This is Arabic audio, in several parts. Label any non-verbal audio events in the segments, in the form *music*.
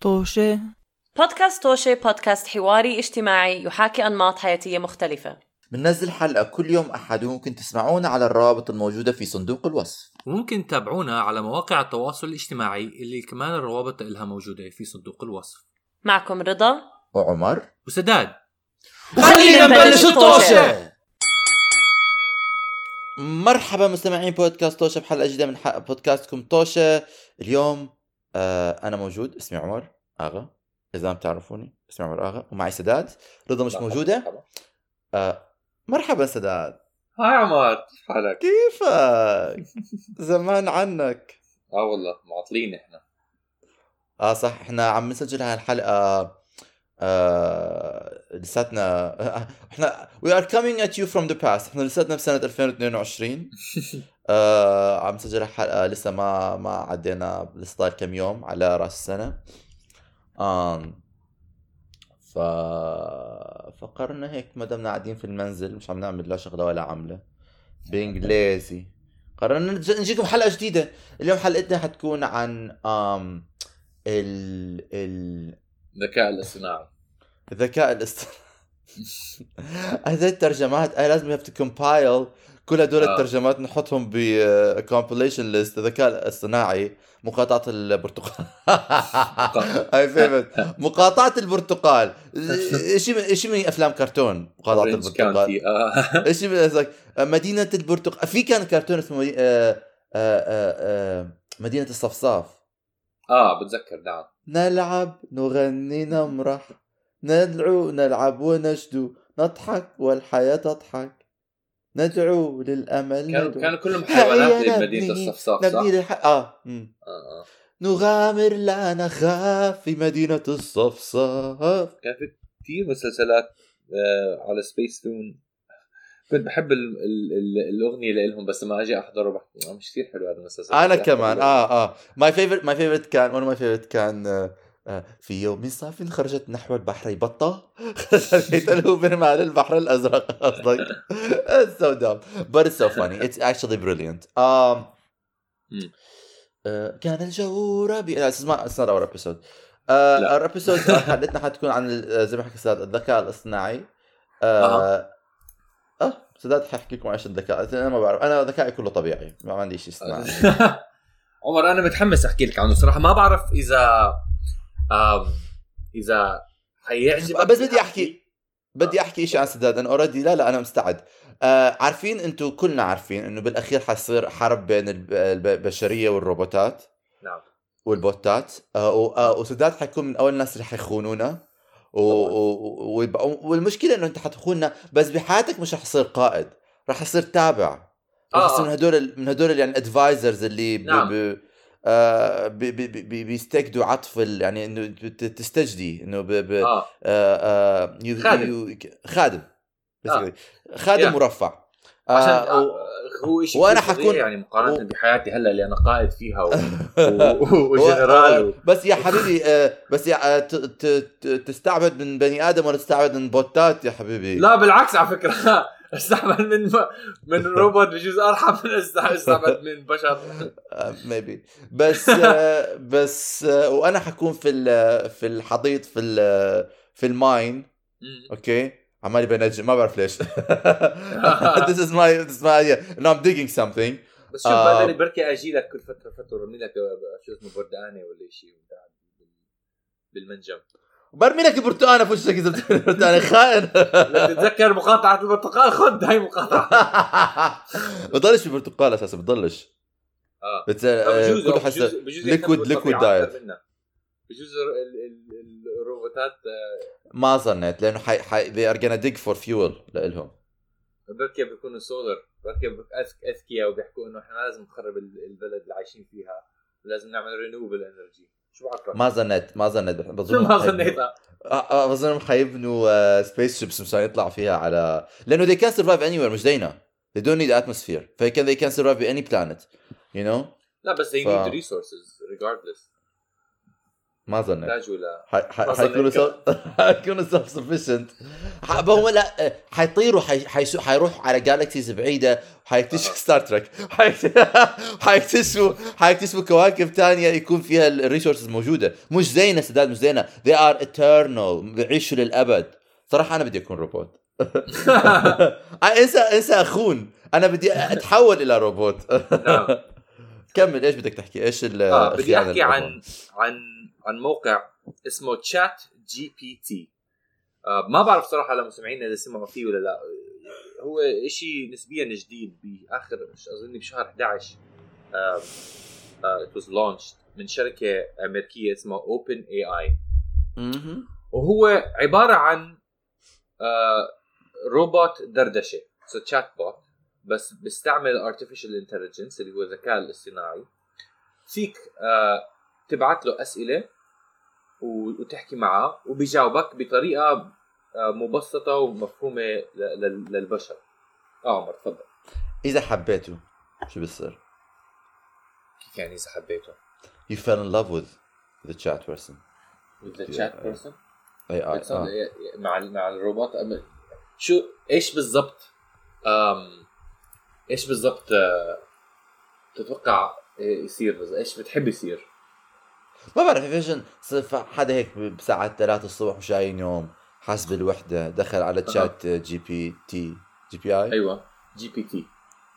طوشة. بودكاست توشي بودكاست حواري اجتماعي يحاكي أنماط حياتية مختلفة. بننزل حلقة كل يوم أحد وممكن تسمعونا على الروابط الموجودة في صندوق الوصف. وممكن تتابعونا على مواقع التواصل الاجتماعي اللي كمان الروابط لها موجودة في صندوق الوصف. معكم رضا. وعمر. وسداد. خلينا نبلش الطوشة. مرحبا مستمعين بودكاست توشة بحلقة جديدة من حق بودكاستكم توشة اليوم آه أنا موجود اسمي عمر آغا إذا ما بتعرفوني اسمي عمر آغا ومعي سداد. رضا مش موجودة؟ آه مرحبا سداد. هاي عمر كيف حالك؟ كيفك؟ *laughs* زمان عنك. آه والله معطلين إحنا. آه صح إحنا عم نسجل هاي الحلقة آه لساتنا *laughs* إحنا we are coming at you from the past. إحنا لساتنا بسنة 2022 *laughs* آه عم نسجل الحلقة لسه ما ما عدينا لسه كم يوم على رأس السنة. آم ف فقررنا هيك ما دامنا قاعدين في المنزل مش عم نعمل لا شغلة ولا عملة. بانجليزي *laughs* قررنا نج- نجيكم حلقة جديدة. اليوم حلقتنا حتكون عن آم ال ال الذكاء الاصطناعي. الذكاء الاصطناعي. هذه الترجمات اي لازم يفتح compile كل هدول آه. الترجمات نحطهم ب compilation list الذكاء الاصطناعي مقاطعة البرتقال. هاي فهمت مقاطعة البرتقال. شيء شيء من أفلام كرتون؟ مقاطعة البرتقال. آه. *laughs* شيء من مدينة البرتقال في كان كرتون اسمه آه، آه، آه، آه، مدينة الصفصاف. آه بتذكر نعم نلعب نغني نمرح ندعو نلعب ونجدو نضحك والحياة تضحك ندعو للأمل كانوا ندعو كانوا كلهم حيوانات بمدينه نبني- الصفصاف صح؟ نبني للح... آه. آه آه. نغامر لا نخاف في مدينة الصفصاف كان في كثير مسلسلات آه على سبيس تون كنت بحب ال ال ال الأغنية لهم بس لما أجي أحضره بحكي آه، مش كثير حلو هذا المسلسل. بدي كمان. آه آه. my favorite my favorite كان of my favorite كان آه، آه، في يوم صاف خرجت نحو البحر بطة. خرجت له برمى البحر الأزرق قصدك؟ It's so dumb. But it's so funny. It's actually brilliant. Um, مم. آه، كان الجو ربيع. Not it's not our episode. لا. الابيسود حلقتنا حتكون عن زي ما حكى سداد الذكاء الاصطناعي. آه أه سداد حيحكي لكم إيش الذكاء أنا ما بعرف. أنا ذكائي كله طبيعي. ما عندي شيء اصطناعي *laughs* عمر أنا متحمس أحكي لك عنه صراحة. ما بعرف إذا آم إذا حيعجبك بس بدي أحكي. بدي أحكي شيء عن سداد أنا already لا لا أنا مستعد. آه عارفين أنتم كلنا عارفين إنه بالأخير حيصير حرب بين الب- الب- البشرية والروبوتات نعم. والبوتات. آه و- آه وسداد حيكون من أول الناس اللي حيخونونا. و... والمشكلة إنه أنت حتخوننا بس بحياتك مش رح تصير قائد رح تصير تابع رح آه، تصير آه. من هدول من هدول يعني advisors اللي ب... نعم. ب... آه ب... ب... بيستجدوا عطف. يعني إنه تستجدي إنه ب... ب... آه آه آه يو... خادم. يو... خادم آه. خادم Yeah. مرفع عشان آه. آه، هو شيء كثير حكون- يعني مقارنة و- بحياتي هلأ اللي أنا قائد فيها و... *laughs* و... وجنرال و... بس يا حبيبي آه، بس يا آه، ت- ت- ت- تستعبد من بني آدم ولا تستعبد من بوتات يا حبيبي؟ لا بالعكس على فكرة. *laughs* استعمل من من روبوت بجوز أرحم من است- استعمل من بشر. maybe بس آه، بس آه، وأنا حكون في في الحضيض في في ال mine. okay؟ عمالي بنجم ما بعرف ليش. *laughs* This is my this is my idea. No I'm digging something. بس شوف آه. بدل بركي أجي لك كل فترة فترة ورمي لك شو اسمه بردانة ولا شيء بالمنجم. برمي لك برتقانه في وشك إذا برتقانه *laughs* خائن. تتذكر مقاطعة البرتقال؟ خذ هاي مقاطعة. *laughs* بضلش في برتقال أساسا بضلش آه. آه، بجوز كله حس بجوز diet. أكثر منا. بجوز الروبوتات آه، ما ظنيت لأنه حي... حي... they are gonna dig for fuel لإلهم. بركي بيكونوا سولر بركي أذكياء وبيحكوا إنه إحنا لازم نخرب ال- البلد اللي عايشين فيها ولازم نعمل renewable energy شو بعرفك ما ظنيت ما ظنيت *laughs* بظن ما ظنيتها آه، آه، بظن حيبنوا space ships مشان يطلعوا فيها على لأنه they can survive anywhere مش زينا they don't need atmosphere. فهي can they can survive by any planet you know لا بس they ف- need resources regardless. ما ظنيت ح- ما حيكونوا. so... *laughs* حيكونوا سيلف سفيشنت هم لا حيطيروا حي... حيسو... حيروح على galaxies بعيدة حيكتشف أها. ستار تريك حي- حيكتشفوا حيكتشفوا كواكب تانية يكون فيها ال resources موجودة. مش زينا سداد مش زينا they are eternal. بيعيشوا للأبد. صراحة أنا بدي أكون روبوت *laughs* إنسى إنسى أخون. أنا بدي أتحول إلى روبوت نعم. *laughs* كمل إيش بدك تحكي؟ إيش ال آه بدي أحكي؟ عن عن عن موقع اسمه ChatGPT ما بعرف صراحة لمستمعينا إذا سمعوا فيه ولا لا. هو شيء نسبيا جديد بآخر أظن بشهر 11 it was launched من شركة أمريكية اسمها OpenAI. وهو عبارة عن آه روبوت دردشة so chat bot بس بيستعمل artificial intelligence اللي هو الذكاء الاصطناعي. فيك آه تبعت له أسئلة وتحكي معه وبيجاوبك بطريقة آه مبسطة ومفهومة للبشر. آه عمر تفضل. إذا حبيته شو بيصير؟ كيف يعني إذا حبيته؟ You fell in love with the chat person. With the chat person اي اي آه. مع مع الروبوت شو إيش بالضبط إيش بالضبط آه، تتوقع يصير؟ بز- إيش بتحب يصير؟ ما بعرف فيجن صف حدا هيك بساعة 3 الصبح وشاين يوم. حاس بالوحدة دخل على تشات جي بي تي جي بي اي أيوه. جي بي تي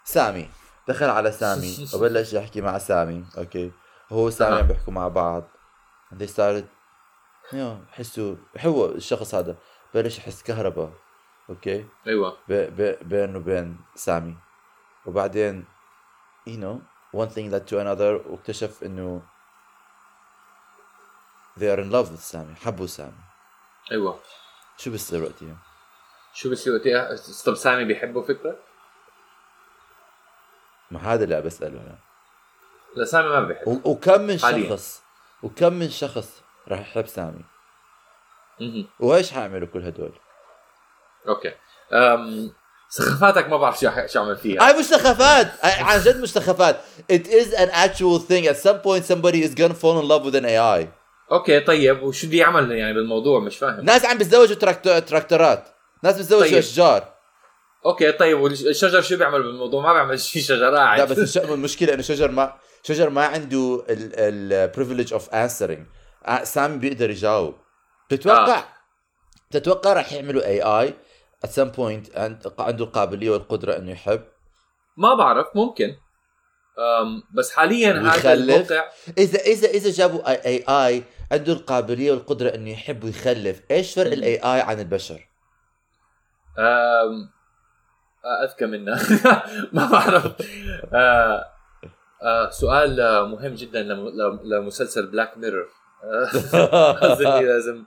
سامي. دخل على سامي. وبلش يحكي مع سامي. أوكي. هو سامي. عم بيحكوا مع بعض. Started يو بحسوا هو الشخص هذا بلش يحس كهرباء. أوكي. أيوه. ب- ب- بينه وبين سامي. وبعدين you know one thing led to another. واكتشف إنه they are in love with سامي حبوا سامي أيوه. شو بيصير وقتها؟ شو بصير وقتها طب سامي بيحبه فكرة؟ ما هذا اللي بسأله أنا. لا سامي ما بيحب. و- وكم من حالياً. شخص وكم من شخص راح يحب سامي مهم. وإيش حيعملوا كل هدول؟ أوكي. أم... سخافاتك ما بعرف شو شو اعمل فيها. هاي مش سخافات. هاي عن جد مش سخافات. It is an actual thing. At some point somebody is gonna fall in love with an AI okay طيب وشو بدي يعمل يعني بالموضوع؟ مش فاهم. ناس عم بيتزوجوا تراكتو- تراكتورات. ناس بيتزوجوا طيب. اشجار okay طيب والشجر شو بيعمل بالموضوع؟ ما بيعمل شيء شجر قاعد لا بس المشكلة إنه شجر ما شجر ما عنده البريفليج اوف انسرنج سامي بيقدر يجاوب. بتتوقع آه. بتتوقع رح يعملوا AI at some point عند- عنده القابلية والقدرة إنه يحب؟ ما بعرف ممكن. بس حاليا هذا؟ الموقع اذا اذا إذا جابوا AI عنده القابليه والقدرة إنه يحب ويخلف إيش فرق. ال AI عن البشر؟ أم... أذكى منا *laughs* ما بعرف. آه، آه، سؤال آه، مهم جدا لم- لم- لمسلسل بلاك ميرور *laughs* أظن لازم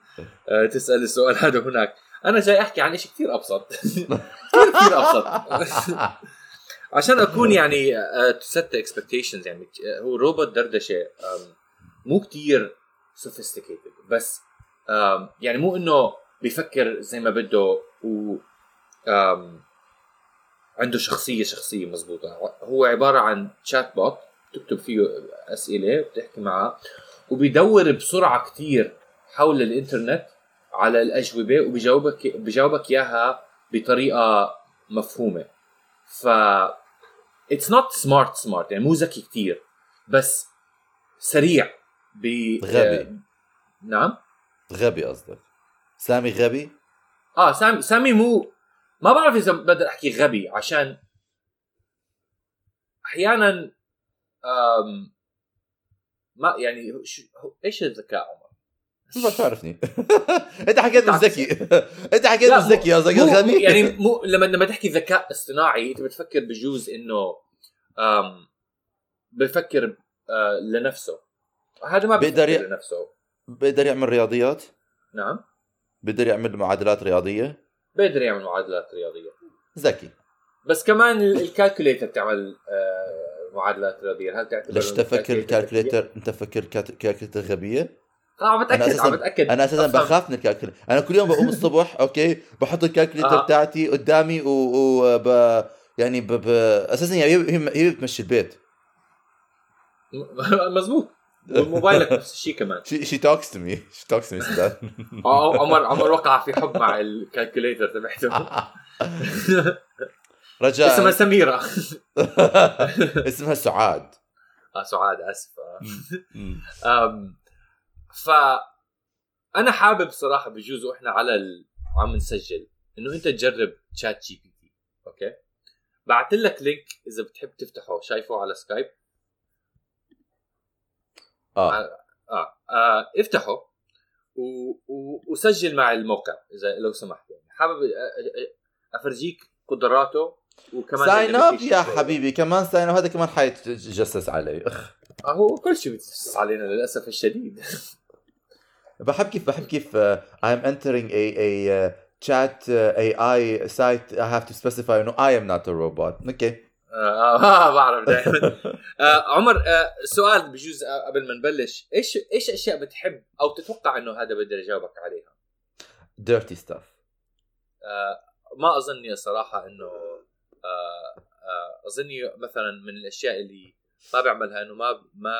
آه، تسأل السؤال هذا هناك. أنا جاي أحكي عن شيء كثير أبسط. كثير *laughs* كثير أبسط. عشان أكون يعني to set expectations يعني آه، هو روبوت دردشة مو كثير sophisticated بس يعني مو إنه بيفكر زي ما بده و عنده شخصية شخصية مزبوطة. هو عبارة عن chatbot تكتب فيه أسئلة بتحكي معه وبيدور بسرعة كتير حول الإنترنت على الأجوبة وبيجاوبك بيجاوبك إياها بطريقة مفهومة. ف it's not smart smart يعني مو ذكي كتير. بس سريع ب غبي. نعم؟ غبي قصدك. سامي غبي؟ آه سامي سامي مو ما بعرف إذا بقدر أحكي غبي عشان أحيانا ما يعني شو هو- إيش الذكاء عمر؟ ما تعرفني. *laughs* انت حكيت مش. ذكي *laughs* انت حكيت مش ذكي مو- غبي يعني *laughs* مو لما لما تحكي ذكاء اصطناعي انت بتفكر بجوز إنه آم بفكر آه لنفسه. هذا ما بيقدر ي- لنفسه. بيقدر يعمل رياضيات؟ نعم. بيقدر يعمل معادلات رياضية؟ بيقدر يعمل معادلات رياضية. ذكي. بس كمان ال- ال calculator بتعمل آه معادلات رياضية. هل تعتبر ليش تفكر؟ الكالكوليتر؟ أنت تفكر الكات- ال calculator غبية؟ عم أنا بتاكد عم أساسا بتأكد. أنا أساسا. بخاف من ال calculator أنا كل يوم بقوم الصبح *laughs* أوكي؟ بحط ال calculator آه. بتاعتي قدامي و, و... ب... يعني ب... ب... أساسا يعني هي هي بتمشي البيت. *laughs* مزبوط وموبايلك نفس الشيء كمان. Talks to me. She talks to me سداد *laughs* ع- عمر عمر وقع في حب مع ال calculator تبعته. اسمها رجاء سميرة. اسمها سعاد. آه سعاد اسف ف أنا حابب صراحة بجوز وإحنا على ال... عم نسجل إنه أنت تجرب ChatGPT أوكي؟ بعت لك link إذا بتحب تفتحه شايفه على Skype آه. آه, آه افتحه و... و... وسجل مع الموقع إذا لو سمحت يعني. حابب أ- أ- أفرجيك قدراته وكمان sign up يا. حبيبي كمان sign up هذا كمان حيتجسس علي. أخ. آه هو كل شيء بيتجسس علينا للأسف الشديد. *laughs* بحب كيف بحب كيف uh, I'm entering a a uh, chat uh, AI site. I have to specify no I am not a robot. okay آه, آه بعرف دائما. آه عمر آه سؤال بجوز آه قبل ما نبلش. إيش إيش أشياء بتحب أو تتوقع إنه هذا بقدر أجاوبك عليها؟ Dirty stuff. آه ما أظني الصراحه إنه آه آه أظني مثلا من الأشياء اللي ما بعملها إنه ما ما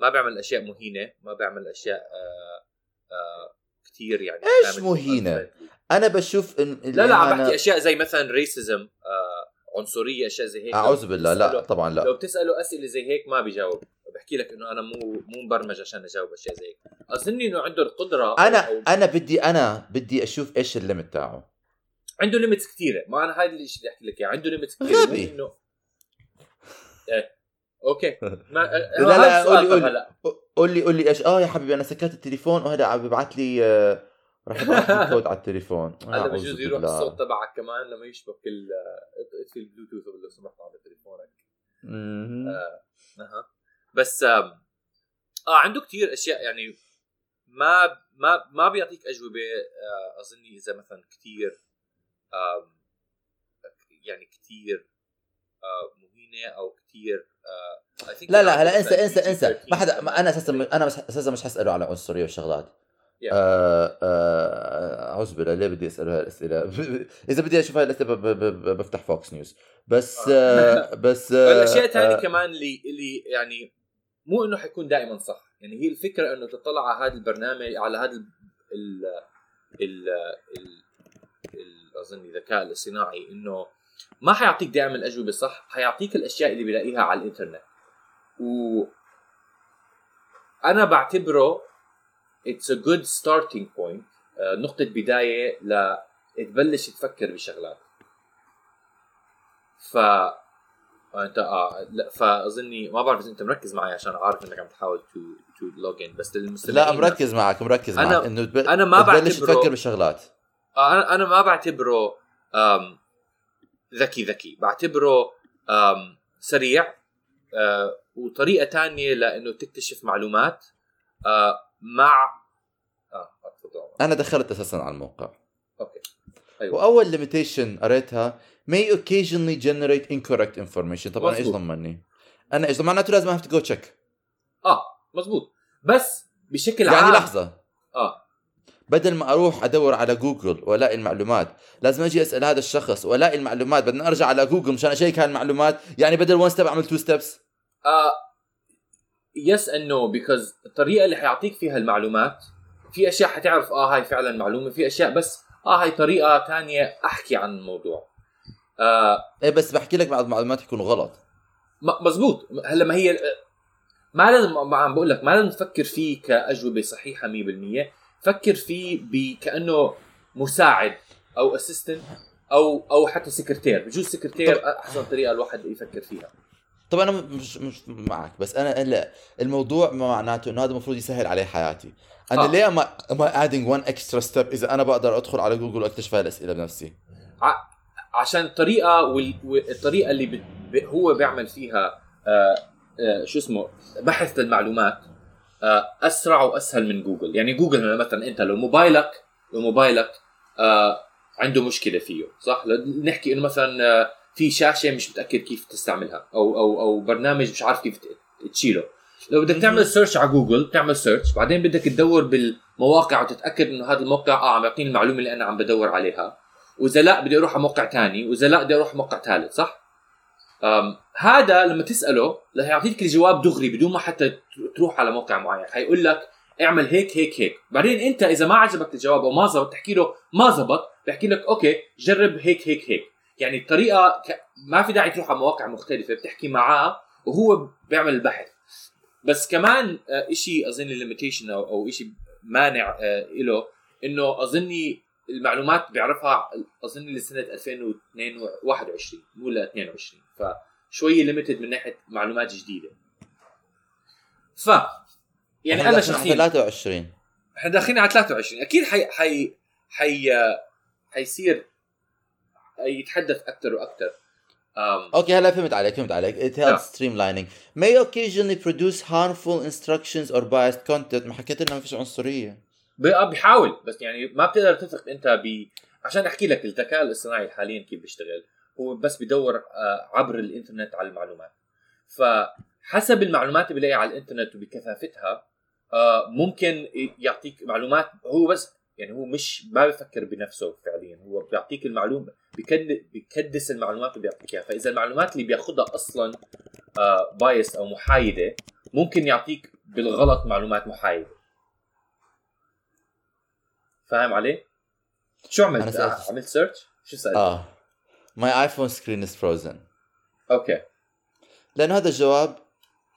ما بعمل أشياء مهينة ما بعمل أشياء آه آه كثير يعني. مهينة؟ unfriendly. أنا بشوف إن لا لا عم أنا... بحكي أشياء زي مثلا racism آه عنصرية أشياء زي هيك. أعوذ بالله لا طبعا لا. لو بتساله أسئلة زي هيك ما بيجاوب. بحكي لك إنه أنا مو مو مبرمج عشان أجاوب أشياء زي هيك. اظني إنه عنده القدرة أنا أو أنا بدي أنا بدي أشوف إيش ال limit تاعه. عنده limits كثيره ما أنا هذا الشيء اللي أحكي لك إياه. عنده limits كثيره غبي. انه إيه. okay *laughs* ما لا، هو لا، هذا طب قولي. هلا قول لي قول لي إيش آه يا حبيبي أنا سكرت التليفون وهذا عم ببعث لي آه، راح يبعث لي *laughs* كود على التليفون هذا أعوذ بجوز يروح. الصوت تبعك كمان لما يشبك ال اطفي البلوتوث لو سمحت على تليفونك. أها بس آه عنده كثير أشياء يعني ما ما ما بيعطيك أجوبة آه أظني إذا مثلا كثير يعني كثير مهينه أو كثير آه لا لا هلا انسى انسى انسى. PG-13 ما حدا. أنا أساسا أنا مش أساسا مش حساله على عنصرية وشغلات Yeah. آه، آه، أعوذ بالله ليه بدي أسأله هاي الاسئله *laughs* إذا بدي أشوف هاي الاسئله ب- ب- ب- بفتح Fox News بس آه، بس *laughs* آه، والاشياء الثانية آه، كمان اللي اللي يعني مو إنه حيكون دائما صح. يعني هي الفكرة إنه تطلع على هذا البرنامج على هذا ال ال ال ال- ال- أظن الذكاء الاصطناعي إنه ما حيعطيك دائما الأجوبة صح؟ حيعطيك الأشياء اللي بيلاقيها على الإنترنت. و أنا بعتبره it's a good starting point نقطة بداية لتبلش تفكر بشغلات. ف أنت آه لا فأظني ما بعرف إذا أنت مركز معي عشان عارف إنك عم تحاول to to log in بس للمستمعين لا مركز معك مركز أنا- معك إنه تب- أنا ما تبلش بعتبره- تفكر بالشغلات آه، أنا أنا ما بعتبره ذكي ذكي. بعتبره سريع آه، وطريقة تانية لإنه تكتشف معلومات آه، مع آه. أنا دخلت أساسا على الموقع. okay. أيوه. وأول limitation قريتها may occasionally generate incorrect information. طبعا إيش. ضمني؟ أنا إيش معناته لازم have to go check. آه مزبوط بس بشكل يعني عام لحظة. آه. بدل ما أروح أدور على جوجل وألاقي المعلومات لازم أجي أسأل هذا الشخص وألاقي المعلومات بدنا ارجع على جوجل مشان أشيك هاي المعلومات. يعني بدل 1 step أعمل 2 steps yes and no because الطريقة اللي حيعطيك فيها المعلومات في أشياء حتعرف آه هاي فعلا معلومة في أشياء بس آه هاي طريقة تانية أحكي عن الموضوع. آه إيه بس بحكي لك بعض المعلومات يكونوا غلط. مزبوط. هلأ ما هي ما لازم ما عم بقول لك ما لازم تفكر فيه كأجوبة صحيحة 100% فكر فيه ب- كأنه مساعد أو assistant أو أو حتى سكرتير بجوز سكرتير أحسن طريقة الواحد يفكر فيها. طب أنا مش مش معك بس أنا هلا الموضوع ما معناته إنه هذا المفروض يسهل علي حياتي. أنا آه. ليه ما ما adding one extra step إذا أنا بقدر أدخل على جوجل وأكتشف هاي الأسئلة بنفسي؟ عشان الطريقة وال- والطريقة اللي ب- هو بيعمل فيها آه آه شو اسمه بحث للمعلومات. أسرع وأسهل من جوجل. يعني جوجل مثلا أنت لو موبايلك لو موبايلك آه عنده مشكلة فيه صح؟ نحكي إنه مثلا آه في شاشة مش متأكد كيف تستعملها أو أو أو برنامج مش عارف كيف تشيله. لو بدك تعمل search على جوجل تعمل search بعدين بدك تدور بالمواقع وتتأكد إنه هذا الموقع آه عم يعطيني المعلومة اللي أنا عم بدور عليها. وإذا لا بدي أروح على موقع تاني وإذا لا بدي أروح على موقع ثالث صح؟ هذا لما تسأله رح يعطيك الجواب دغري بدون ما حتى تروح على موقع معين. حيقول لك اعمل هيك هيك هيك. بعدين انت إذا ما عجبك الجواب أو ما زبط تحكي له ما زبط بحكي لك okay جرب هيك هيك هيك. يعني الطريقة. ما في داعي تروح على مواقع مختلفة بتحكي معاه وهو بيعمل البحث. بس كمان آه، إشي أظن limitation أو أو شيء مانع آه، له إنه أظني المعلومات بيعرفها أظن لسنة 2021 مو ل 22 فشويه limited من ناحية معلومات جديدة. ف يعني أنا شخصيا 23 إحنا داخلين على 23 أكيد حي حي حي حيصير يتحدث أكثر وأكثر Um, okay هلا فهمت عليك فهمت عليك. It helps yeah. streamlining. May occasionally produce harmful instructions or biased content. ما حكيت لنا ما فيش عنصرية. بيحاول بس يعني ما بتقدر تثق أنت ب عشان أحكي لك الذكاء الاصطناعي حاليا كيف بيشتغل هو بس بدور عبر الإنترنت على المعلومات. فحسب المعلومات اللي بلاقيها على الإنترنت وبكثافتها ممكن يعطيك معلومات هو بس يعني هو مش ما بفكر بنفسه فعليا هو بيعطيك المعلومه بيكدس المعلومات وبيعطيك إياها. فإذا المعلومات اللي بياخذها أصلا بايس أو محايدة ممكن يعطيك بالغلط معلومات محايدة. فاهم علي؟ شو عملت؟ آه عملت search؟ شو سألت؟ آه. my iPhone screen is frozen okay. لأنه هذا الجواب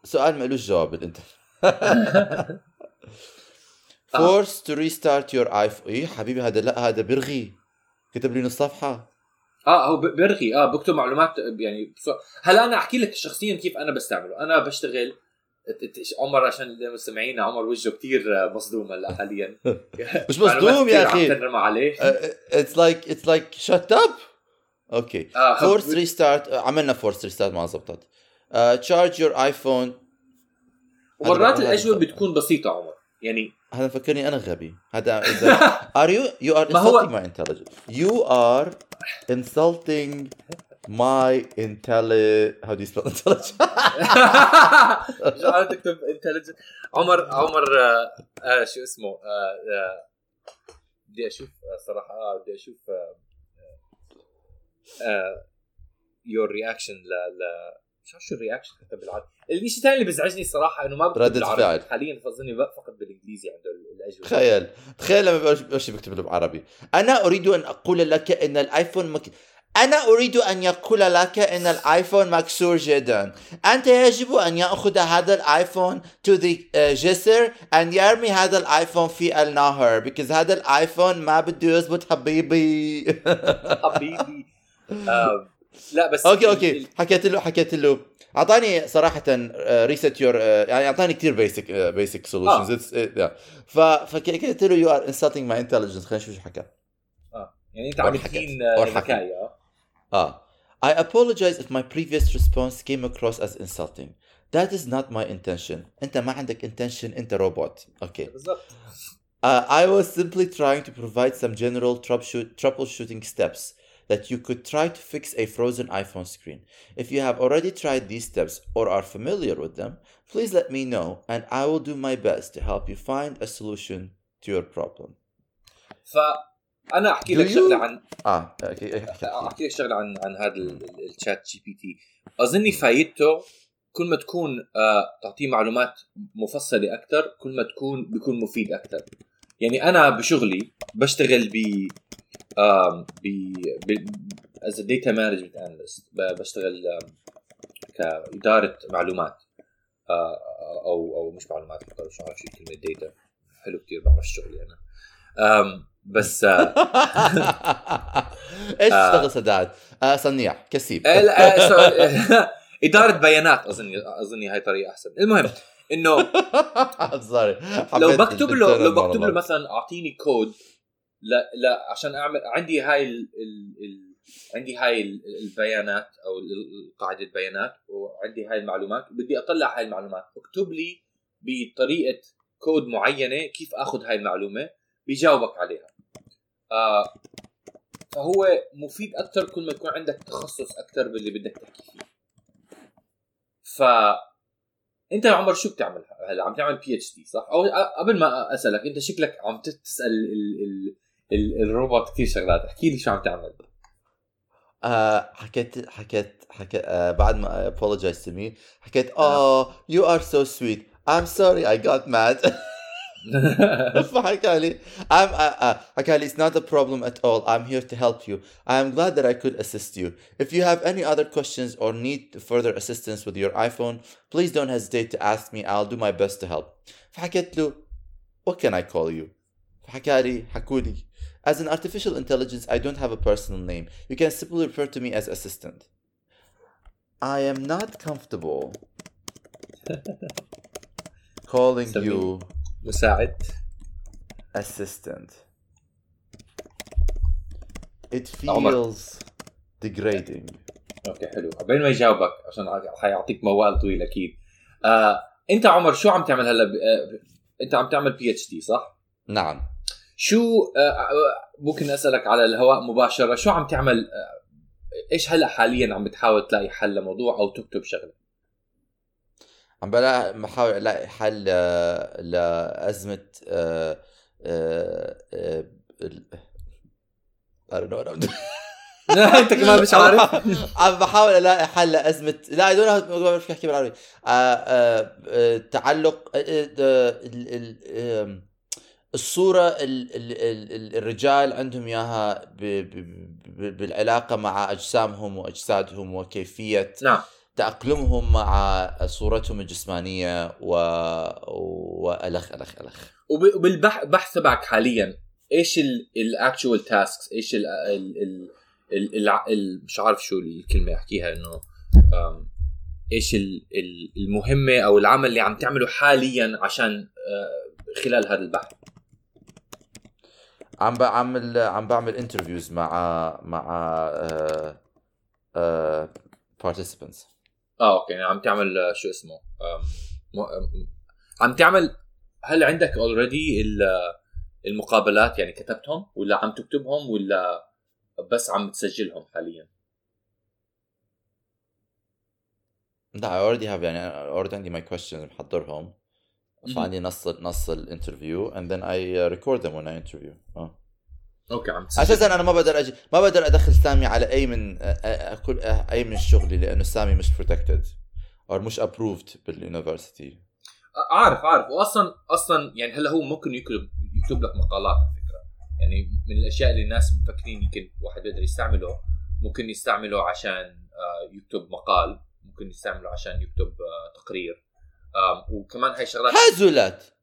سؤال ما لوش جواب بالانترنت force to restart your iPhone اي حبيبي هذا لا هذا بيرغي كتب لي نص صفحة. آه هو بيرغي آه بكتب معلومات يعني هلا أنا أحكي لك شخصيا كيف أنا بستعمله. أنا بشتغل عمر عشان المستمعين عمر وجهه كثير مصدوم هلا حاليا. *laughs* مش *laughs* مصدوم يا أخي. عم عليه. it's like it's like shut up okay force restart عملنا force restart ما زبطت charge your iPhone ومرات الأجوبة بتكون بسيطة عمر. يعني هذا فكرني أنا غبي. هذا are you you are insulting my intelligence. You are insulting my intelli how do you spell *laughs* intelligence شو تكتب intelligent عمر عمر آه آه شو اسمه آه بدي أشوف صراحة آه بدي أشوف your reaction ل ل مش شو الرياكشن حتى بالعربي؟ الشيء الثاني اللي بيزعجني الصراحه إنه ما بكتب ردة فعل. حاليا فظني فقط بالإنجليزي عنده الأجوبة. تخيل تخيل لما بكتب له بالعربي أنا أريد أن أقول لك إن الآيفون مك... أنا أريد أن يقول لك أن الآيفون مكسور جدا. أنت يجب أن يأخذ هذا الآيفون to the جسر أن يرمي هذا الآيفون في النهر because هذا الآيفون ما بده يزبط حبيبي. *laughs* حبيبي. لا بس okay okay. حكيت له حكيت له. أعطاني صراحة reset your يعني أعطاني كثير basic basic solutions فحكيت له يو ار انسلتنج ماي انتليجنس خلينا نشوف شو حكى. آه. يعني أنت عم تحكين ذكائي آه اه I apologize if my previous response came across as insulting. That is not my intention. انت ما عندك intention انت روبوت. اوكي. Okay. بالضبط. Uh, I was simply trying to provide some general troubleshoot, troubleshooting steps that you could try to fix a frozen iPhone screen. If you have already tried these steps or are familiar with them, please let me know and I will do my best to help you find a solution to your problem. فأنا أحكي لك شغلة عن آه okay أحكي لك شغلة عن عن هذا ال ChatGPT أظني فايدته كل ما تكون آه تعطيه معلومات مفصلة أكثر كل ما تكون بيكون مفيد أكثر يعني أنا بشغلي بشتغل ب ب as data management analyst بشتغل كإدارة معلومات. أو أو مش معلومات مش عارف شو كلمة data حلو كثير بعرف شغلي أنا. بس *laughs* إيش تشتغل سداد؟ آه صنيع كسيب *laughs* *laughs* إدارة بيانات اظني اظني هاي طريقة أحسن. المهم إنه لو بكتب له لو بكتب له مثلا أعطيني كود لا لا عشان أعمل عندي هاي ال ال ال عندي هاي البيانات أو قاعدة بيانات وعندي هاي المعلومات بدي أطلع هاي المعلومات. اكتب لي بطريقة كود معينة كيف آخذ هاي المعلومة بيجاوبك عليها. آه فهو مفيد أكثر كل ما يكون عندك تخصص أكثر باللي بدك تحكي فيه. ف أنت يا عمر شو بتعمل هلا عم تعمل PhD صح؟ أو قبل ما أسألك أنت شكلك عم تسأل ال ال ال الروبوت كثير شغلات احكي لي شو عم تعمل. آه حكيت حكيت حكيت آه بعد ما apologize to me حكيت oh you are so sweet. I'm sorry I got mad. *laughs* فحكى لي *laughs* I'm, uh, uh, حكى لي it's not a problem at all I'm here to help you I am glad that I could assist you if you have any other questions or need further assistance with your iPhone please don't hesitate to ask me I'll do my best to help فحكيت له what can I call you فحكى لي حكوا لي as an artificial intelligence I don't have a personal name you can simply refer to me as assistant I am not comfortable *laughs* calling سميه. you مساعد. Assistant. It feels degrading. أوكي حلو. بين ما يجاوبك عشان حيعطيك موال طويل أكيد. آه، أنت عمر شو عم تعمل هلا ب... آه، أنت عم تعمل بي اتش دي صح؟ نعم. شو آه، آه، ممكن أسألك على الهواء مباشرة. شو عم تعمل آه، إيش هلا حاليا عم بتحاول تلاقي حل لموضوع أو تكتب شغلة؟ عم بلا بحاول الاقي حل آه، لازمه آه، آه، آه، I don't know what I'm doing. أنت كمان مش عارف. عم بحاول الاقي حل لازمه لا don't know ما بعرف احكي بالعربي. آه، تعلق آه، آه، ال- ال- آم، الصورة ال ال ال الرجال عندهم إياها ب ب ب بالعلاقة مع أجسامهم وأجسادهم وكيفية نعم. تأقلمهم مع صورتهم الجسمانية و... وألخ ألخ ألخ. وب- وبالبحث تبعك حاليا إيش ال actual tasks إيش ال ال ال ال ال ال مش عارف شو الكلمة احكيها إنه إيش ال- ال- المهمة أو العمل اللي عم تعمله حاليا عشان آه، خلال هذا البحث. عم بعمل عم بعمل interviews مع مع آه آه participants. آه okay يعني عم تعمل آه، شو اسمه عم تعمل هل عندك already المقابلات يعني كتبتهم ولا عم تكتبهم ولا بس عم تسجلهم حاليا؟ لا I already have يعني already عندي my questions محضرهم. فعندي نص نص ال interview and then I record them when I interview. آه. okay عم أساسا أنا ما بقدر أجي ما بقدر أدخل سامي على أي من كل أي من شغلي لأنه سامي مش protected أو مش approved باليونيفرسيتي عارف عارف. واصلا أصلا يعني هلأ هو ممكن يكتب يكتب لك مقالات على فكرة. يعني من الأشياء اللي الناس مفكرين يمكن واحد يقدر يستعمله ممكن يستعمله عشان آه، يكتب مقال ممكن يستعمله عشان يكتب آه، تقرير. وكمان هاي شغلات هزلت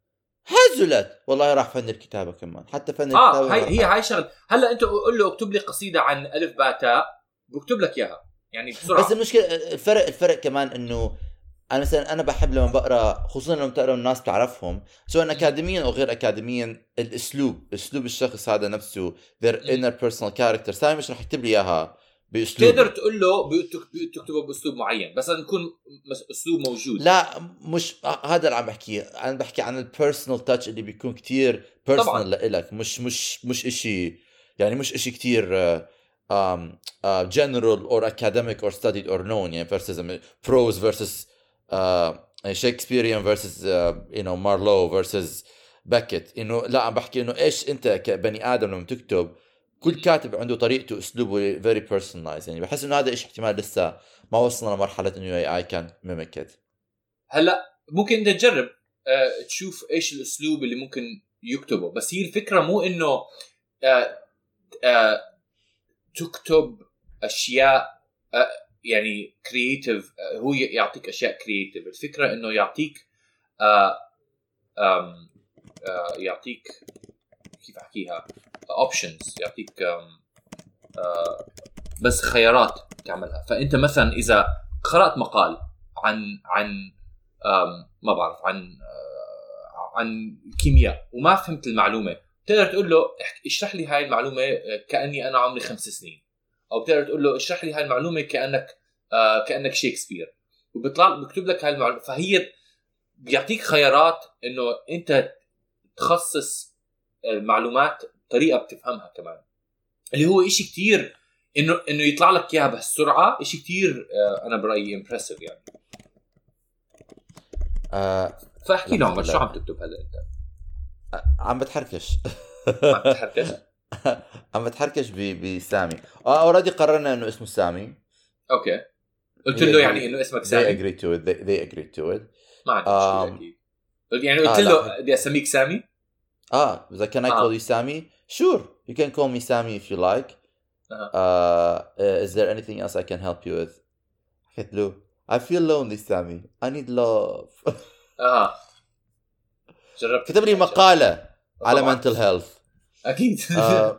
هزلت. والله راح فن الكتابه كمان. حتى فن الكتابه آه هاي راح- هي هاي شغلة. هلا أنت قول له اكتب لي قصيدة عن ألف باء تاء بكتب لك إياها. يعني بسرعة. بس المشكلة الفرق الفرق كمان إنه أنا مثلا أنا بحب لما بقرأ خصوصا لما تقرا الناس بتعرفهم سواء اكاديميا أو غير اكاديميا الأسلوب أسلوب الشخص هذا نفسه their inner personal character. سامي مش رح يكتب لي إياها. بأسلوب. تقدر تقول له تكتبه بأسلوب معين بس يكون أسلوب موجود. لا مش هذا اللي عم بحكيه أنا بحكي عن ال personal touch اللي بيكون كتير. personal لإلك مش مش مش اشي يعني مش إشي كتير general or academic or studied or known يعني versus prose versus uh, Shakespearean versus uh, you know Marlowe versus Beckett. انه لا عم بحكي إنه إيش أنت كبني آدم لما تكتب كل كاتب عنده طريقته اسلوبه very personalized. يعني بحس إنه هذا إشي احتمال لسه ما وصلنا لمرحلة إنه اي اي كان it هلا ممكن انت تجرب آه، تشوف إيش الأسلوب اللي ممكن يكتبه. بس هي الفكرة مو إنه آه، آه، تكتب أشياء آه، يعني creative هو ي- يعطيك أشياء creative الفكرة إنه يعطيك آم، آه، يعطيك كيف أحكيها؟ options يعطيك آه، بس خيارات تعملها. فأنت مثلا إذا قرأت مقال عن عن ما بعرف عن آه، عن كيمياء وما فهمت المعلومة تقدر تقول له اشرح لي هاي المعلومة آه، كأني أنا عمري خمس سنين. أو بتقدر تقول له اشرح لي هاي المعلومة كأنك كأنك شيكسبير. وبيطلع بيكتب لك هاي المعلومه فهي بيعطيك خيارات إنه أنت تخصص المعلومات بطريقه بتفهمها كمان. اللي هو إشي كتير إنه إنه يطلع لك إياها بهالسرعة إشي كتير آه، أنا برأيي impressive يعني. آه فاحكي له عمر لا. شو عم تكتب هلا أنت؟ عم بتحركش. عم تحركش؟ *laughs* عم بتحركش بسامي. آه already قررنا إنه اسمه سامي. okay. قلت له يعني إنه اسمك they سامي؟ agreed to it. They, they agreed to it. ما عندي يعني قلت آه، له. بدي أسميك سامي؟ آه إذا I آه. call you Sammy sure you can call me Sammy if you like أها. uh, uh, is there anything else I can help you with حكيت له I feel lonely Sammy I need love آه جربت كتب لي مقالة على mental health أكيد uh,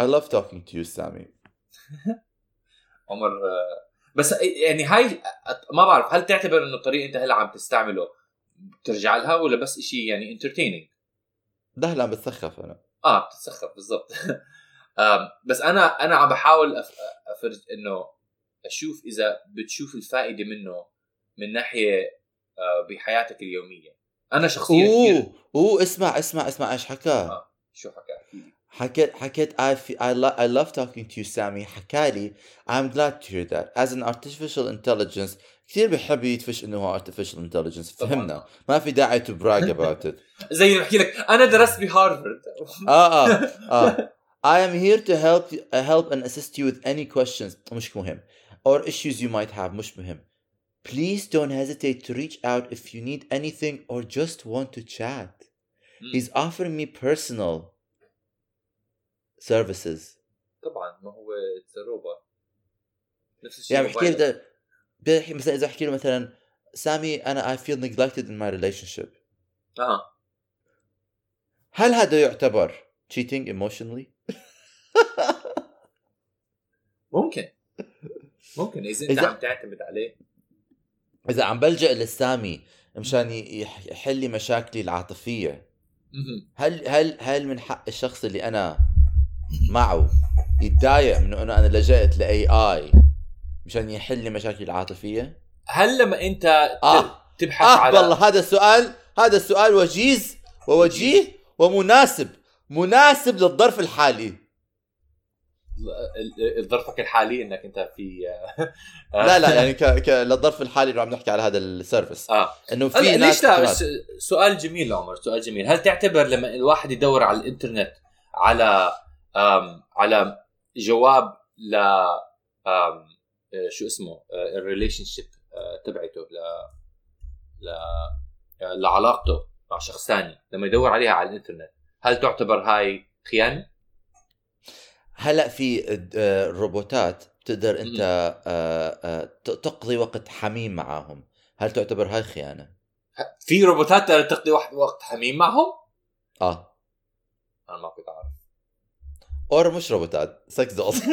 I love talking to you Sammy عمر آه، بس يعني هاي ما بعرف هل تعتبر انه الطريق انت هلا عم تستعمله بترجع لها ولا بس شيء يعني انترتيننج ده لا بتسخف أنا آه بتتسخف بالضبط. *laughs* بس أنا أنا عم بحاول أفرج إنه أشوف إذا بتشوف الفائدة منه من ناحية آه، بحياتك اليومية. أنا شخصيا أوه أوه اسمع اسمع اسمع إيش حكى؟ آه. شو حكى. حكيت حكيت I, fe- I, lo- I love talking to you Sammy. حكى لي I'm glad to hear that. As an artificial intelligence كثير بحب يدفش انه هو intelligence طبعاً. فهمنا ما في داعي to brag about it زي بحكي لك أنا درست بهارفرد آه آه آه I am here to help uh, help and assist you with any questions مش مهم or issues you might have مش مهم Please don't hesitate to reach out if you need anything or just want to chat. He's offering me personal services. طبعا ما هو روبوت نفس الشيء يعني بحكي مثلا إذا أحكي له مثلا سامي أنا I feel neglected in my relationship. آه هل هذا يعتبر cheating emotionally؟ *laughs* ممكن ممكن إذا أنت إذا- عم تعتمد عليه إذا عم بلجأ للسامي مشان يح- يحل لي مشاكلي العاطفية. هل هل هل من حق الشخص اللي أنا معه يتضايق من إنه أنا لجأت لاي اي مشان يحل لي مشاكلي العاطفية؟ هل لما انت آه. تبحث آه على والله هذا السؤال هذا السؤال وجيز ووجيه ومناسب. مناسب للظرف الحالي. ال- ال- ظرفك الحالي انك انت في *laughs* لا لا *laughs* يعني ك... ك... للظرف الحالي اللي عم نحكي على هذا السيرفيس آه. إنه في ليش لا؟ كمان- س- سؤال جميل عمر سؤال جميل. هل تعتبر لما الواحد يدور على الإنترنت على آم على جواب ل آه، شو اسمه ال relationship تبعته ل ل آه، لعلاقته مع شخص ثاني لما يدور عليها على الإنترنت. هل تعتبر هاي خيانة؟ هلا في آه، روبوتات بتقدر أنت آه، آه، تقضي وقت حميم معاهم. هل تعتبر هاي خيانة؟ في روبوتات تقدر تقضي وقت وقت حميم معهم؟ آه. أنا ما كنت أعرف. or مش روبوتات. sex dolls *laughs*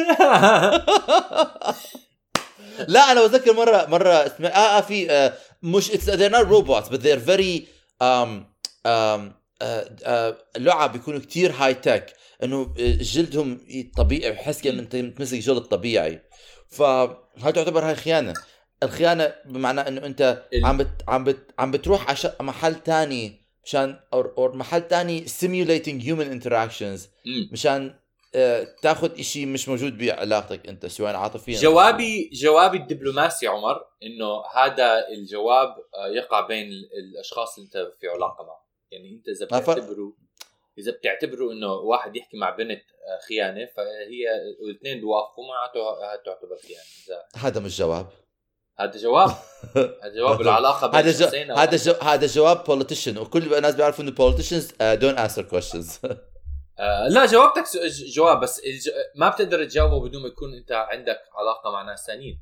لا أنا بتذكر مرة مرة اسمع آه آه في آه مش it's they're not robots but they're very um um آه آه لعب بيكونوا كتير high tech إنه جلدهم طبيعي بحس كأنه أنت متمسك جلد طبيعي فهل تعتبر هاي خيانة. الخيانة بمعنى إنه أنت عم بت عم بت عم بتروح على محل تاني مشان أو أو محل تاني simulating human interactions. مشان آه، تاخذ إشي مش موجود بعلاقتك أنت سواء عاطفيا جوابي جوابي الدبلوماسي عمر إنه هذا الجواب آه، يقع بين ال- الأشخاص اللي أنت في علاقة معهم. يعني أنت إذا بتعتبره إذا بتعتبره إنه واحد يحكي مع بنت آه، خيانة فهي الاثنين بيوافقوا معناته تعتبر خيانة. هذا مش جواب. هذا جواب. *laughs* هذا جواب العلاقة بين هذا هذا. هذا جواب politician. وكل الناس بيعرفوا إنه uh, don't answer questions. *laughs* آه لا جاوبتك جواب بس. ما بتقدر تجاوبه بدون ما يكون انت عندك علاقة مع ناس ثانيين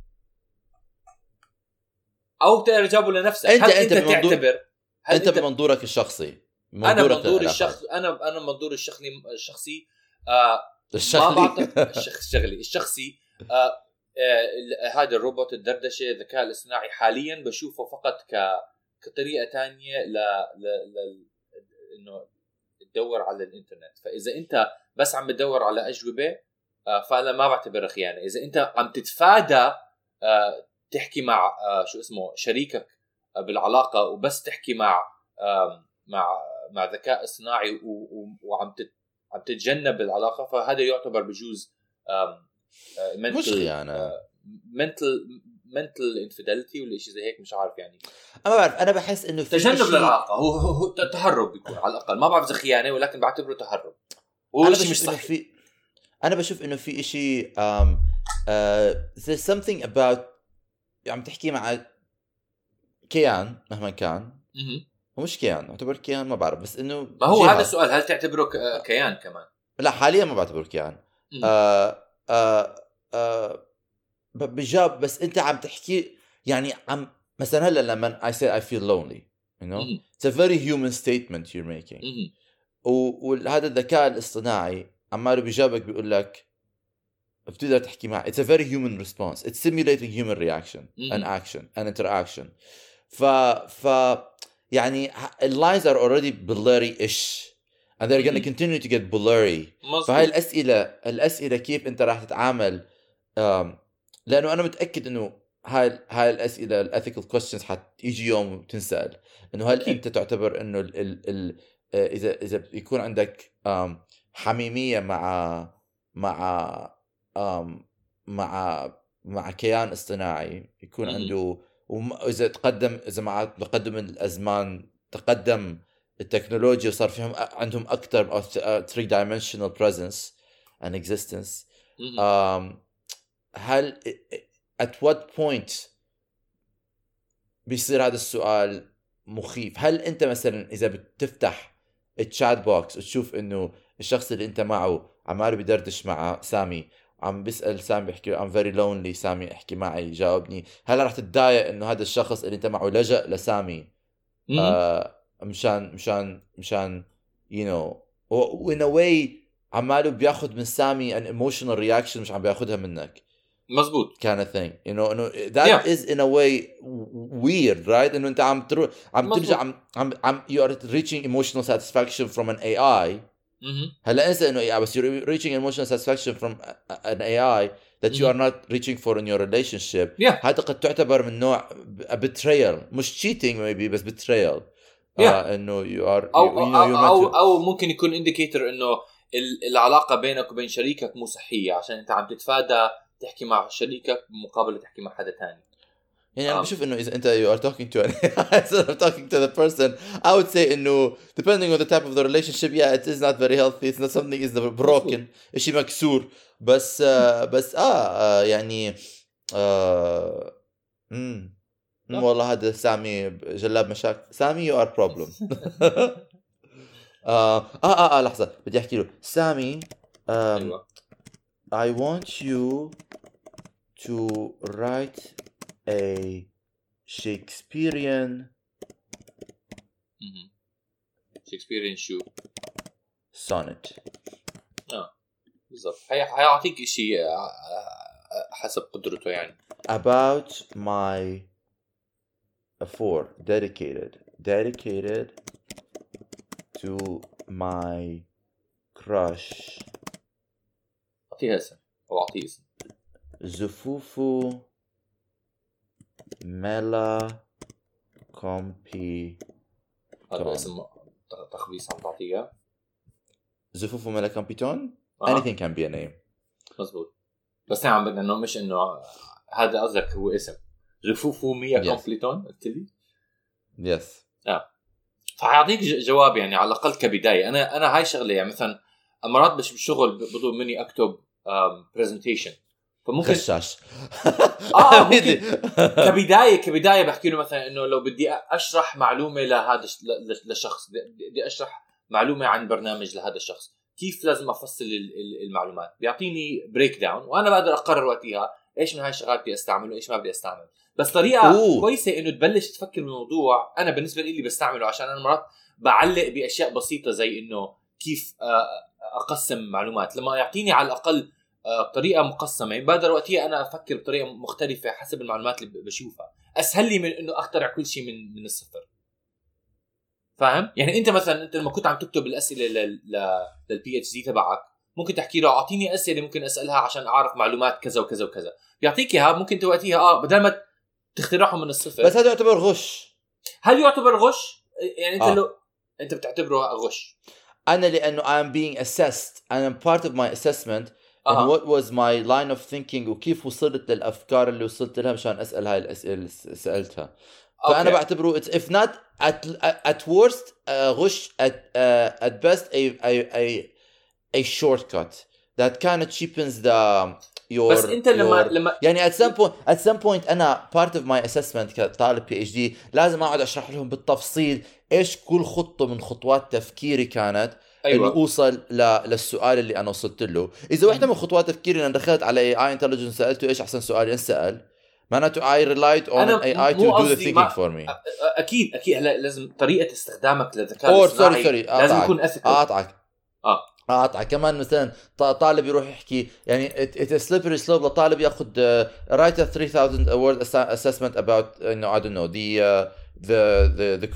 أو بتقدر تجاوبه لنفسك أنت- هل أنت أنت, بمنظور- تعتبر هل أنت بمنظورك الشخصي أنا منظوري للعلاقات. الشخص أنا أنا منظوري الشخصي الشخصي آه ما الشخص الشغلي الشخصي آه آه هذا الروبوت الدردشة الذكاء الاصطناعي حاليا بشوفه فقط ك كطريقة ثانية ل... ل... ل... إنه تدور على الإنترنت. فإذا أنت بس عم تدور على أجوبة آه فأنا ما بعتبرها خيانه إذا أنت عم تتفادى آه تحكي مع آه شو اسمه شريكك بالعلاقة وبس تحكي مع مع مع ذكاء اصطناعي وعم عم تتجنب العلاقة فهذا يعتبر بجوز مش خيانه منتل منتل انفيدلتي ولا شيء زي هيك مش عارف يعني. أنا بعرف أنا بحس إنه في تجنب إشي- للعلاقه هو, هو, هو تهرب بيكون على الأقل. ما بعرف إذا خيانة ولكن بعتبره تهرب. أنا وشيء مش بشوف إنه صحي. في أنا بشوف إنه في شيء um, uh, there's something about عم تحكي مع كيان مهما كان. مهم. ومش كيان اعتبر كيان ما بعرف. بس إنه ما هو جهة. هذا السؤال هل تعتبره ك- كيان كمان؟ لا حاليا ما بعتبره كيان. آه آه آه ب- بجاب بس انت عم تحكي يعني عم مثلا هلا لما I say I feel lonely you know مهم. it's a very human statement you're making. و- وهذا الذكاء الاصطناعي عماله بيجاوبك بيقول لك بتقدر تحكي معه it's a very human response it's simulating human reaction مم. and action and interaction ف ف يعني lines are already blurry-ish and they're gonna continue to get blurry مظبوط. فهاي الاسئله الاسئله كيف انت راح تتعامل أم، لأنه أنا متأكد إنه هاي هاي الأسئلة ال ethical questions حتيجي يوم وتنسال إنه هل. أنت تعتبر إنه ال ال ال آه، إذا إذا يكون عندك حميمية مع مع مع مع كيان اصطناعي يكون. عنده واذا تقدم إذا مع تقدم الأزمان تقدم التكنولوجيا وصار فيهم عندهم أكثر 3 dimensional presence and existence مهم. um, هل at what point بيصير هذا السؤال مخيف؟ هل أنت مثلا إذا بتفتح ال chat box وتشوف إنه الشخص اللي أنت معه عماله بدردش مع سامي عم بيسأل سامي بيحكي I'm very lonely سامي احكي معي جاوبني. هل رح تتضايق إنه هذا الشخص اللي أنت معه لجأ لسامي. آه مشان مشان مشان you know. و in a way عماله بياخذ من سامي an emotional reaction مش عم بياخذها منك. مظبوط kind of thing you know انه that Yeah. is in a way weird right انه انت عم تروح عم مظبوط. ترجع عم عم عم you are reaching emotional satisfaction from an AI مهم. هلا انسى انه AI بس you're reaching emotional satisfaction from an AI that you Mhm. are not reaching for in your relationship Yeah. هذا قد تعتبر من نوع a betrayal مش cheating maybe بس betrayal Yeah. آه انه you are أو you, you أو, know you're أو, not أو ممكن يكون indicator انه ال- العلاقه بينك وبين شريكك مو صحيه عشان انت عم تتفادى تحكي مع شريكك مقابل تحكي مع حدا ثاني يعني أنا آه. بشوف إنه إذا أنت you are talking to instead of talking to the person I would say إنه depending on the type of the relationship yeah it is not very healthy. It's not something is broken. شيء مكسور. بس uh, بس آه, آه، يعني uh, mm. والله هذا سامي جلاب مشاكل. سامي you are problem آه آه آه لحظة. بدي أحكي له. سامي I want you to write a Shakespearean مهم. شكسبيريان شو sonnet. بالضبط حي- حيعطيك شيء حسب قدرته يعني About my four dedicated dedicated to my crush اعطيها اسم أو اعطيه اسم Zufufu Mela Kompi هذا. اسم تخبيص عم تعطيها Zufufu Mela Kompiton آه. anything can be a name. مزبوط بس نحن عم بدنا أنه مش إنه هذا قصدك هو اسم. رفوفو مية Yes. كومبليتون قلت لي؟ Yes. فحيعطيك ج- جواب يعني على الأقل كبداية. أنا أنا هاي شغلة يعني مثلا مرات بش بالشغل بطلب مني أكتب برزنتيشن فممكن خشاش. *laughs* آه، ممكن. كبدايه كبداية بحكي له مثلا إنه لو بدي أشرح معلومة لهذا الش- ل- ل- لشخص بدي أشرح معلومة عن برنامج لهذا الشخص كيف لازم أفصل ال- ال- المعلومات؟ بيعطيني breakdown وأنا بقدر أقرر وقتها إيش من هاي الشغلات بدي استعمل وايش ما بدي استعمل بس طريقة أوه. كويسة إنه تبلش تفكر بالموضوع أنا بالنسبة لي بستعمله عشان أنا مرات بعلق بأشياء بسيطة زي إنه كيف آه، أقسم معلومات. لما يعطيني على الأقل بطريقة مقسمة. بقدر وقتها أنا أفكر بطريقة مختلفة حسب المعلومات اللي بشوفها. أسهل لي من إنه أخترع كل شيء من من الصفر. فاهم؟ يعني أنت مثلا أنت لما كنت عم تكتب الأسئلة للبي اتش دي تبعك ممكن تحكي له أعطيني أسئلة ممكن أسألها عشان أعرف معلومات كذا وكذا وكذا. بيعطيك إياها ممكن أنت وقتها آه بدل ما تخترعهم من الصفر. بس هذا يعتبر غش. هل يعتبر غش؟ يعني أنت آه. لو أنت بتعتبره غش. أنا لأنه I'm being assessed. And I'm part of my assessment. And what was my line of thinking وكيف وصلت للأفكار اللي وصلت لها مشان أسأل هاي الأسئلة اللي سألتها. فأنا okay. بعتبره it's if not at at worst uh, غش at uh, at best a a a a shortcut that kind of cheapens the your بس أنت لما your- لما يعني at some point at some point أنا part of my assessment كطالب PhD لازم أقعد أشرح لهم بالتفصيل إيش كل خطه من خطوات تفكيري كانت. أيوة. إنه أوصل ل... للسؤال اللي أنا وصلت له. إذا واحدة من خطوات تفكيري أنا دخلت على اي اي انتليجنس سألته إيش أحسن سؤال ينسأل. معناته an AI to مو do the قصدي thinking ما- for me. أكيد أكيد. هلا لازم طريقة استخدامك للذكاء الاصطناعي سوري سوري لازم يكون ethical. اقاطعك آه. اقاطعك كمان مثلا طالب يروح يحكي يعني a slippery slope. لطالب ياخذ a 3000 word ass- assessment about uh, no, I don't know the uh,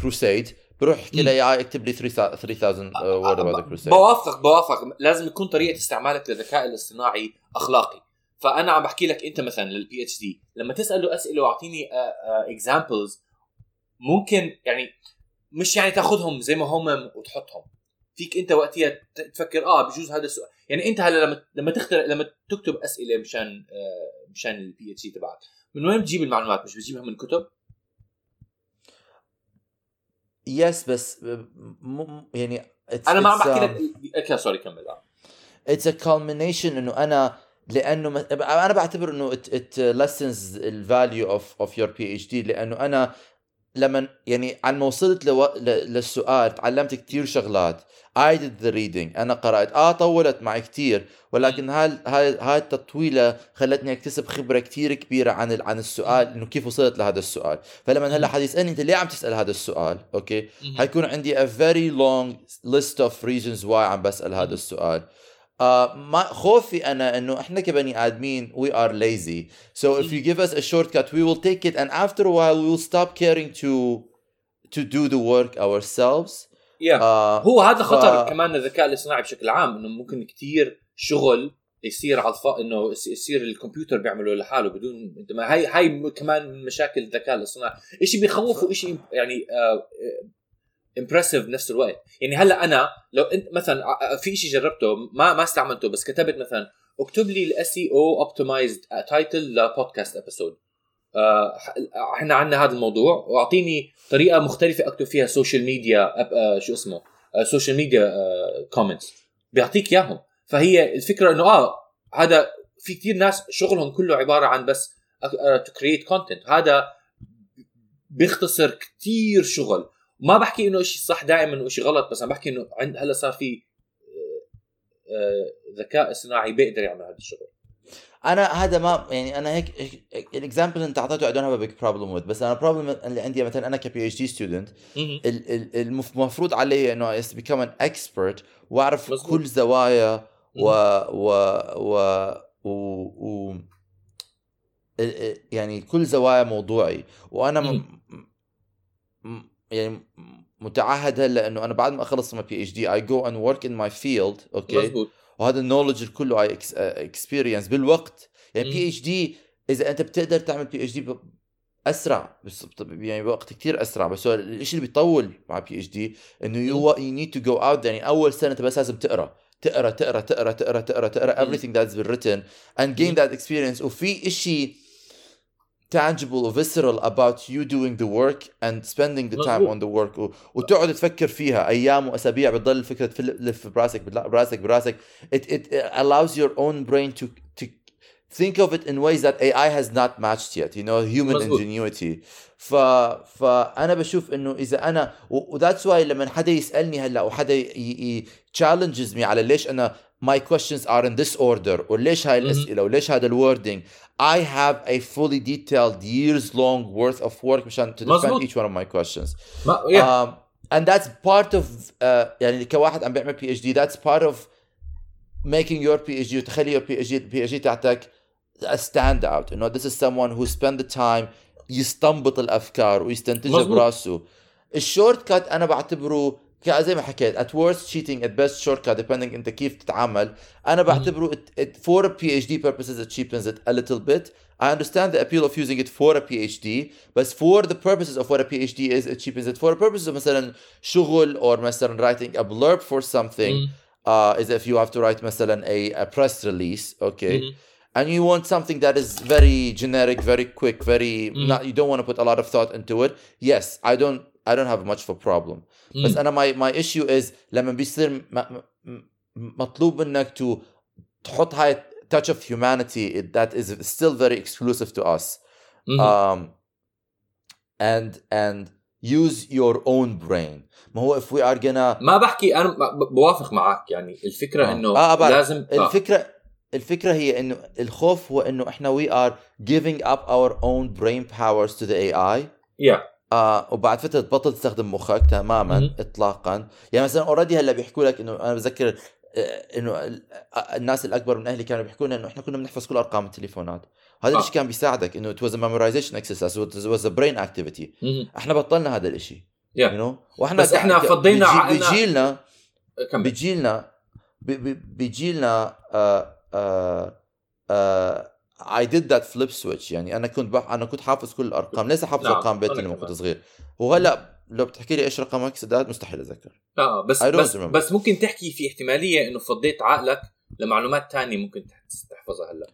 بروح يحكي مم. لي اكتب لي 3000 3000 uh, word about the crusade. بوافقك بوافقك لازم يكون طريقة استعمالك للذكاء الاصطناعي أخلاقي. فأنا عم بحكي لك أنت مثلا لل PhD لما تسأله أسئلة وأعطيني examples ممكن يعني مش يعني تاخذهم زي ما هم وتحطهم. فيك أنت وقتها تفكر آه بجوز هذا السؤال. يعني أنت هلا لما لما تخترع لما تكتب أسئلة مشان آه مشان ال PhD تبعك من وين بتجيب المعلومات؟ مش بتجيبها من كتب؟ yes بس م- م- يعني it's, أنا ما عم بحكي um, لك سوري كمل. it's a culmination إنه أنا لأنه أنا بعتبر إنه it, it lessens the value of of your PhD لأنه أنا لما يعني عن ما وصلت لو... ل... للسؤال تعلمت كتير شغلات. I did the reading. أنا قرأت. آه طولت معي كتير. ولكن هاي هاي هاي التطويلة خلتني أكتسب خبرة كتير كبيرة عن ال... عن السؤال إنه كيف وصلت لهذا السؤال. فلما هلا حد يسالني أنت ليه عم تسأل هذا السؤال؟ أوكي؟ حيكون عندي a very long list of reasons why عم بسأل هذا السؤال. آه ما خوفي أنا إنه إحنا كبني آدمين we are lazy. So if you give us a shortcut we will take it and after a while we will stop caring to to do the work ourselves. Yeah. آه هو هذا خطر ف- كمان الذكاء الاصطناعي بشكل عام إنه ممكن كتير شغل يصير على الف... إنه يص- يصير الكمبيوتر بيعمله لحاله بدون انت ما هاي هاي كمان من مشاكل الذكاء الاصطناعي. شيء بيخوف وشيء يعني impressive بنفس الوقت. يعني هلأ أنا لو انت مثلا في شيء جربته ما ما استعملته بس كتبت مثلا اكتب لي ال SEO optimized title ل podcast episode إحنا عندنا هذا الموضوع وأعطيني طريقة مختلفة أكتب فيها social media شو اسمه؟ social media comments بيعطيك إياهم. فهي الفكرة إنه آه هذا في كثير ناس شغلهم كله عبارة عن بس to create content هذا بيختصر كثير شغل. ما بحكي إنه شيء صح دائما وشيء غلط بس عم بحكي إنه عند هلأ صار في آه، آه، ذكاء اصطناعي بيقدر يعمل هذا الشغل. أنا هذا ما يعني أنا هيك ال example أنت أعطيته I don't have a big problem with بس أنا problem اللي عندي مثلا أنا ك PhD student المفروض علي إنه become an expert وأعرف مزبوط. كل زوايا و و و و, و يعني كل زوايا موضوعي وأنا م... م... يعني متعهد هلا انه أنا بعد ما أخلص من PhD I go and work in my field أوكي مزبوط وهذا ال knowledge كله I experience بالوقت. يعني. PhD إذا أنت بتقدر تعمل PhD أسرع بس يعني بوقت كتير أسرع. بس هو الشيء اللي بيطول مع PhD إنه يو يو نيد تو جو اوت يعني أول سنة أنت بس لازم تقرأ. تقرأ تقرأ تقرأ تقرأ تقرأ تقرأ everything that's been written and gain that experience. وفي شيء tangible و visceral about you doing the work and spending the time مظبوط. on the work و... وتقعد تفكر فيها ايام واسابيع بتضل الفكره تلف براسك بتلا- براسك براسك it, it allows your own brain to to think of it in ways that AI has not matched yet you know human مظبوط. ingenuity ف فانا بشوف انه اذا انا و that's why لما حدا يسالني هلا او حدا ي... ي... challenges me على ليش انا my questions are in this order وليش هاي مهم. الاسئله وليش هذا الوردing I have a fully detailed years long worth of work مشان to defend مظبوط. each one of my questions ما yeah. um, and that's part of uh, يعني كواحد عم بيعمل بي اتش دي that's part of making your PhD وتخلي your PhD PhD تاعتك a stand out انه this is someone who spent the time يستنبط الافكار ويستنتجها مظبوط. براسه الشورت كات انا بعتبره ك- زي ما حكيت at worst cheating at best shortcut depending انت كيف تتعامل انا بعتبره it, it, for a PhD purposes it cheapens it a little bit I understand the appeal of using it for a PhD but for the purposes of what a PhD is it cheapens it for the purposes of مثلا شغل or مثلا writing a blurb for something مم. uh, is if you have to write مثلا a, a press release okay مم. and you want something that is very generic very quick very Mm. not you don't want to put a lot of thought into it yes I don't I don't have much of a problem مم. بس انا my my issue is لما بيصير ما, ما- مطلوب منك تو تحط هاي touch of humanity that is still very exclusive to us مهم. um, and and use your own brain ما هو if we are gonna ما بحكي انا ب- بوافق معك يعني الفكره آه. انه آه، بعرف. لازم آه. الفكره الفكره هي انه الخوف هو انه احنا we are giving up our own brain powers to the AI يا آه وبعد فترة تبطل تستخدم مخك تماما. اطلاقا يعني مثلا اوريدي هلأ بيحكوا لك إنه أنا بتذكر آه، إنه آه، الناس الأكبر من أهلي كانوا بيحكوا لنا إنه إحنا كنا بنحفظ كل أرقام التليفونات وهذا آه. الشيء كان بيساعدك إنه it was a memorization exercise it was a brain activity. إحنا بطلنا هذا الشيء يا. you know وإحنا بس إحنا فضينا بيجيلنا آه آه آه I did that flip switch. يعني أنا كنت بح... أنا كنت حافظ كل الأرقام. ليس حافظ نعم، أرقام بيتي لما. كنت صغير. وهلأ لو بتحكي لي إيش رقمك سداد مستحيل أتذكر. آه بس بس remember. بس ممكن تحكي في احتمالية إنه فضيت عقلك لمعلومات تانية ممكن تح- تحفظها هلأ.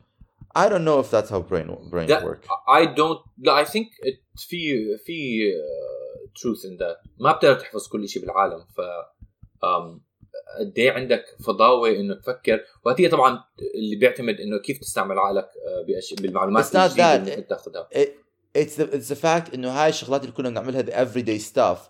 I don't know if that's how brain brains لا work. I don't لا I think it في في uh, truth in that. ما بتقدر تحفظ كل شيء بالعالم ف um, قد إيه عندك فضاوة إنه تفكر؟ وهي طبعا اللي بيعتمد إنه كيف تستعمل عقلك آه، بالمعلومات اللي بتاخذها it's the fact إنه هاي الشغلات اللي كنا بنعملها the everyday stuff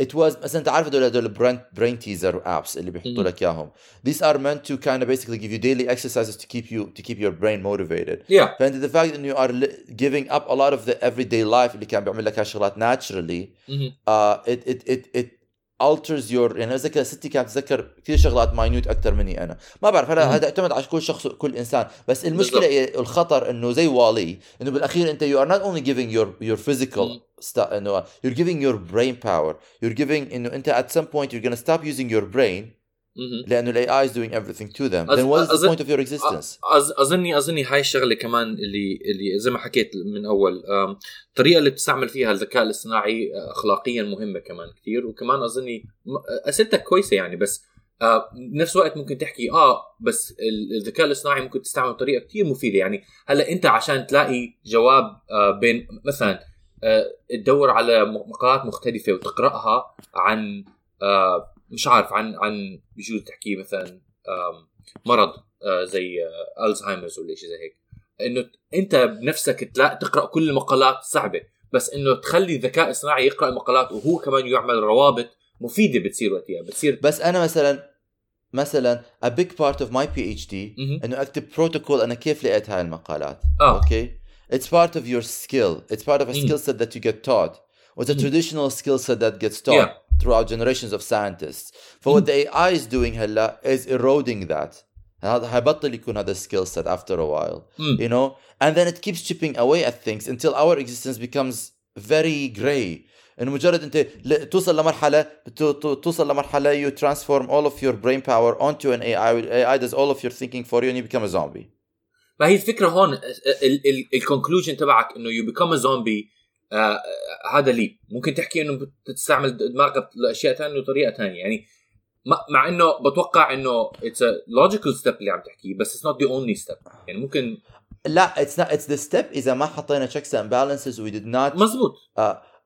it was مثلا أنت عارف هدول هدول brain teaser apps اللي بيحطوا لك إياهم. these are meant to kind basically give you daily exercise to keep you to keep your brain motivated فأنت the fact إنه you are giving up a lot of the everyday life اللي كان بيعمل لك هاي الشغلات naturally it it it alters your يعني اتذكر ستي كانت تتذكر كثير شغلات ماينوت أكثر مني أنا ما بعرف هلا مم. هذا يعتمد على كل شخص كل إنسان بس المشكلة إيه الخطر إنه زي WALL-E إنه بالأخير أنت you are not only giving your your physical مم. stuff إنه you're giving your brain power you're giving إنه أنت at some point you're gonna stop using your brain مهم. لأنه ال AI is doing everything to them. أظ- then what is the point of your existence. اظني أظني هاي الشغلة كمان اللي اللي زي ما حكيت من أول. الطريقة اللي بتستعمل فيها الذكاء الاصطناعي أه، اخلاقيا مهمة كمان كثير وكمان أظني أسئلتك كويسة يعني بس آه، بنفس الوقت ممكن تحكي آه بس ال- الذكاء الاصطناعي ممكن تستعمله بطريقة كثير مفيدة. يعني هلأ أنت عشان تلاقي جواب آه، بين مثلا آه، تدور على مقالات مختلفة وتقرأها عن آه، مش عارف عن عن بجوز تحكي مثلا مرض آه، زي آه، الزهايمرز ولا شيء زي هيك. إنه أنت بنفسك تلاقي تقرأ كل المقالات صعبة. بس إنه تخلي الذكاء الاصطناعي يقرأ المقالات وهو كمان يعمل روابط مفيدة بتصير وقتها. بتصير بس أنا مثلا مثلا a big part of my PhD. إنه اكتب بروتوكول أنا كيف لقيت هاي المقالات. آه. أوكي؟ It's part of your skill. It's part of a skill set that you get taught. It's a Mm. traditional skill set that gets taught. Yeah. throughout generations of scientists for what the AI is doing هلا is eroding that هذا هيبطل يكون هذا skill set after a while مم. you know and then it keeps chipping away at things until our existence becomes very gray انه مجرد انت ل- توصل لمرحله تو- تو- توصل لمرحله you transform all of your brain power onto an AI AI does all of your thinking for you and you become a zombie فهي الفكره هون الكونكلوجن تبعك انه يو بيكم زومبي هذا leap ممكن تحكي إنه بتستعمل دماغك لاشياء ثانية وطريقة ثانية يعني مع- إنه بتوقع إنه it's logical step اللي عم تحكيه بس it's not the only step يعني ممكن لا it's not it's the step إذا ما حطينا checks and balances we did not مزبوط. uh,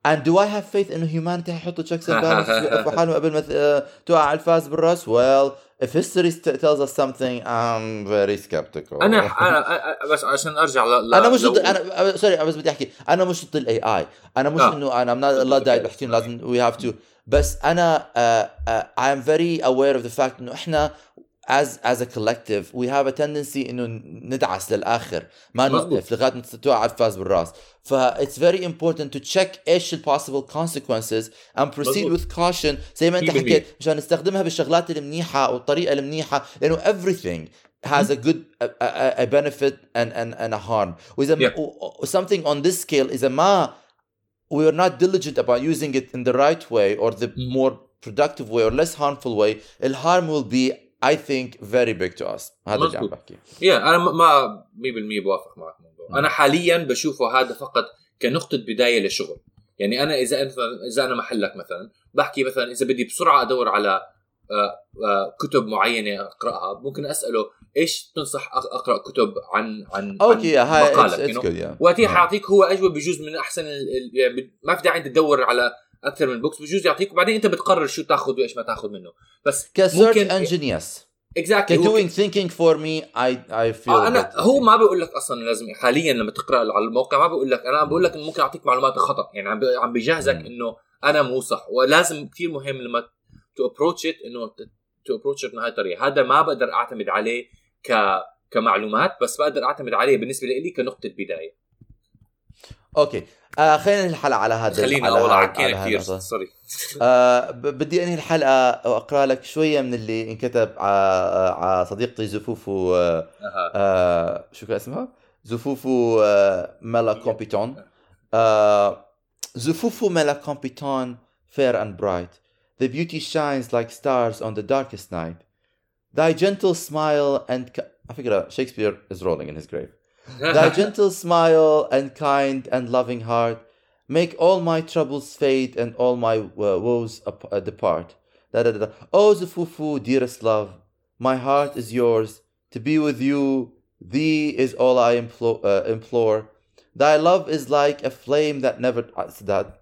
and do I have faith انه humanity? حيحطوا checks and balances *laughs* يوقفوا حالهم قبل ما th- uh, توقع على الفاس بالرأس. Well if history st- tells us something I'm very skeptical. أنا أنا أنا- بس عشان أرجع ل... ل- أنا مش لو- ضد أنا سوري بس بدي أحكي. أنا مش ضد ال AI أنا مش آه. إنه أنا I'm not الله داعي بحكي إنه لازم we have to. بس أنا uh, uh, I am very aware of the fact إنه إحنا as as a collective we have a tendency انه ندعس للاخر ما مظبوط. نوقف لغايه ما توقع الفاس بالراس ف it's very important to check ايش ال possible consequences and proceed مظبوط. with caution زي ما انت 100%. حكيت مشان نستخدمها بالشغلات المنيحه والطريقه المنيحه لانه everything has a good a, a, a benefit and, and, and a harm واذا Yeah. و- و- something on this scale اذا ما we are not diligent about using it in the right way or the Mm. more productive way or less harmful way the harm will be I think very big to us. هذا اللي عم. بحكي. يا أنا ما- ما 100% بوافق معك الموضوع أنا حاليا بشوفه هذا فقط كنقطة بداية لشغل. يعني أنا إذا انت إذا أنا محلك مثلا بحكي مثلا إذا بدي بسرعة أدور على آه، آه، كتب معينة أقرأها ممكن أسأله إيش تنصح أقرأ كتب عن عن أوكي عن هاي مقالك وقتها Yeah. حيعطيك هو أجوبة بجوز من أحسن ال- يعني ما في داعي أنت تدور على أكثر من books بجوز يعطيك وبعدين أنت بتقرر شو تاخذ وإيش ما تاخذ منه. بس ك search engine yes exactly doing thinking for me. I I feel آه أنا هو ما بيقول لك أصلا لازم حاليا لما تقرأ على الموقع ما بيقول لك أنا عم بقول لك ممكن أعطيك معلومات خطأ. يعني عم عم بيجهزك مم. إنه أنا مو صح. ولازم كثير مهم لما تو ابروتش ات إنه تو ابروتش ات من هاي الطريقة. هذا ما بقدر أعتمد عليه ك كمعلومات بس بقدر أعتمد عليه بالنسبة لي كنقطة بداية. أوكي. آه خلينا ننهي الحلقة على هذا خلينا على والله عكينا على كثير. سوري آه بدي أنهي الحلقة وأقرأ لك شوية من اللي انكتب على صديقتي زفوفو آه. آه شو كان اسمها؟ زفوفو آه ملا كومبيتون آه زفوفو ملا كومبيتون fair and bright. The beauty shines like stars on the darkest night. Thy gentle smile and على فكرة Shakespeare is rolling in his grave. Thy gentle *laughs* smile and kind and loving heart make all my troubles fade and all my uh, woes ap- uh, depart. Da, da, da, da. Oh, Zufufu, dearest love, my heart is yours. To be with you, thee is all I implore. Uh, implore. Thy love is like a flame that never. آه، سداد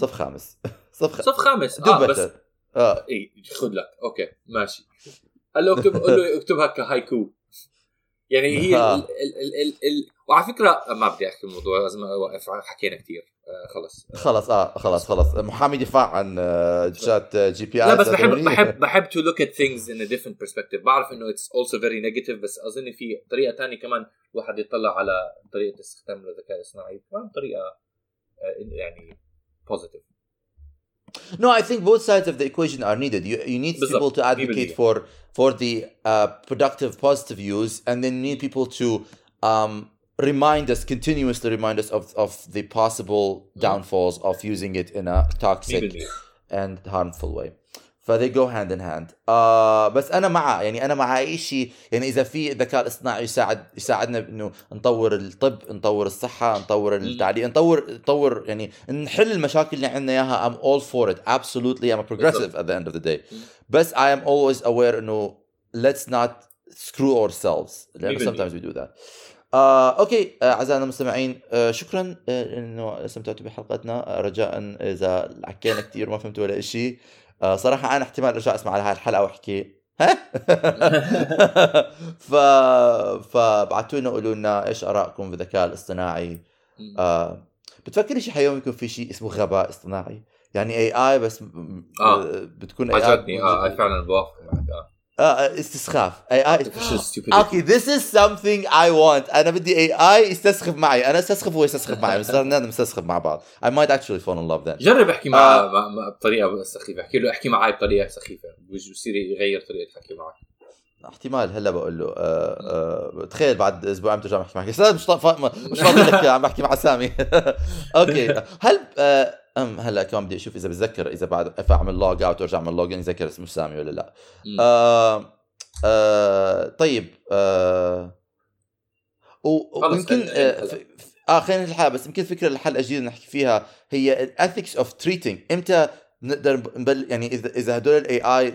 صف خامس صف خامس صف خامس do اه بس better. آه. اي خذ لك اوكي ماشي قال له اكتب قول له اكتبها كهايكو يعني هي آه. ال ال ال ال وعلى فكرة ما بدي أحكي الموضوع لازم أوقف. حكينا كثير آه خلص. خلص آه خلص خلص. محامي دفاع عن آه، جي بي لا اي بس بحب بحب بحب look at things in a different perspective. بعرف إنه it's also very negative بس أظن في طريقة تانية كمان الواحد يطلع على طريقة استخدام الذكاء الاصطناعي كمان طريقة آه، يعني positive. No, I think both sides of the equation are needed. You you need بالضبط. people to advocate بالمية. for for the uh, productive, positive use, and then you need people to um, remind us continuously remind us of of the possible downfalls of using it in a toxic 100% and harmful way. Go hand in hand. آه بس أنا مع يعني أنا مع أي شيء يعني إذا في الذكاء الاصطناعي يساعد يساعدنا بإنه نطور الطب، نطور الصحة، نطور التعليم، نطور نطور يعني نحل المشاكل اللي عندنا إياها I'm all for it. Absolutely I'm a progressive at the end of the day. بس I am always aware إنه let's not screw ourselves لأنه 100%. sometimes we do that. آه، أوكي آه، أعزائنا المستمعين آه، شكرا آه، إنه استمتعتوا بحلقتنا آه، رجاء إذا حكينا كثير ما فهمتوا ولا شيء صراحة أنا احتمال أرجع أسمع على هاي الحلقة وأحكي. ها؟ *laughs* ف فابعتوا لنا قولوا لنا إيش آرائكم بالذكاء الاصطناعي. آه، بتفكري شي حيوم يكون في شيء اسمه غباء اصطناعي؟ يعني AI بس م- آه. بتكون AI عجبني. آه فعلا بوافق معك. آه. استسخاف. اي اي أوكي this is something I want. أنا بدي AI يستسخف معي. أنا أستسخف وهو يستسخف معي. بس صرنا نستسخف مع بعض. I might actually fall in love then. جرب احكي معه آه. بطريقة سخيفة. احكي له احكي معي بطريقة سخيفة. بصير يغير طريقة الحكي معك احتمال هلا بقول له آه آه تخيل بعد أسبوعين بترجع بحكي معك مش مش فاضي لك عم بحكي مع سامي. *laughs* أوكي *laughs* هل آه أم هلا كمان بدي أشوف إذا بتذكر إذا بعد أعمل log out وأرجع أعمل log in ذكر اسمه سامي ولا لا. آه آه طيب آه ويمكن آه, آه خلينا الحلقة بس يمكن فكره الحلقة الجديدة نحكي فيها هي ال ethics of treating إمتى نقدر نبل يعني إذا إذا هدول ال AI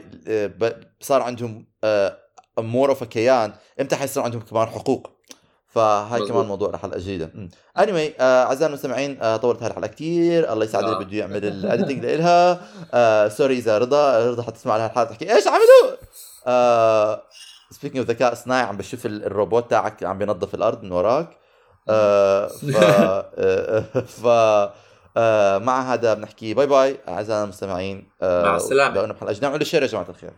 صار عندهم more of كيان إمتى حيصير عندهم كمان حقوق؟ فهاي مظبوط. كمان موضوع لحلقه جديده اني anyway, آه أعزائي المستمعين آه طولت هاي الحلقة كثير الله يسعد اللي آه. بده يعمل ال editing لها آه sorry إذا رضا رضا حتسمع لها الحلقة تحكي إيش عملوا؟ آه speaking of ذكاء اصطناعي عم بشوف ال- الروبوت تاعك عم بينظف الأرض من وراك. آه *laughs* ف آه ف آه مع هذا بنحكي bye bye اعزائنا المستمعين آه مع. بقولنا بحلقة جديدة. نعمل share يا جماعة الخير.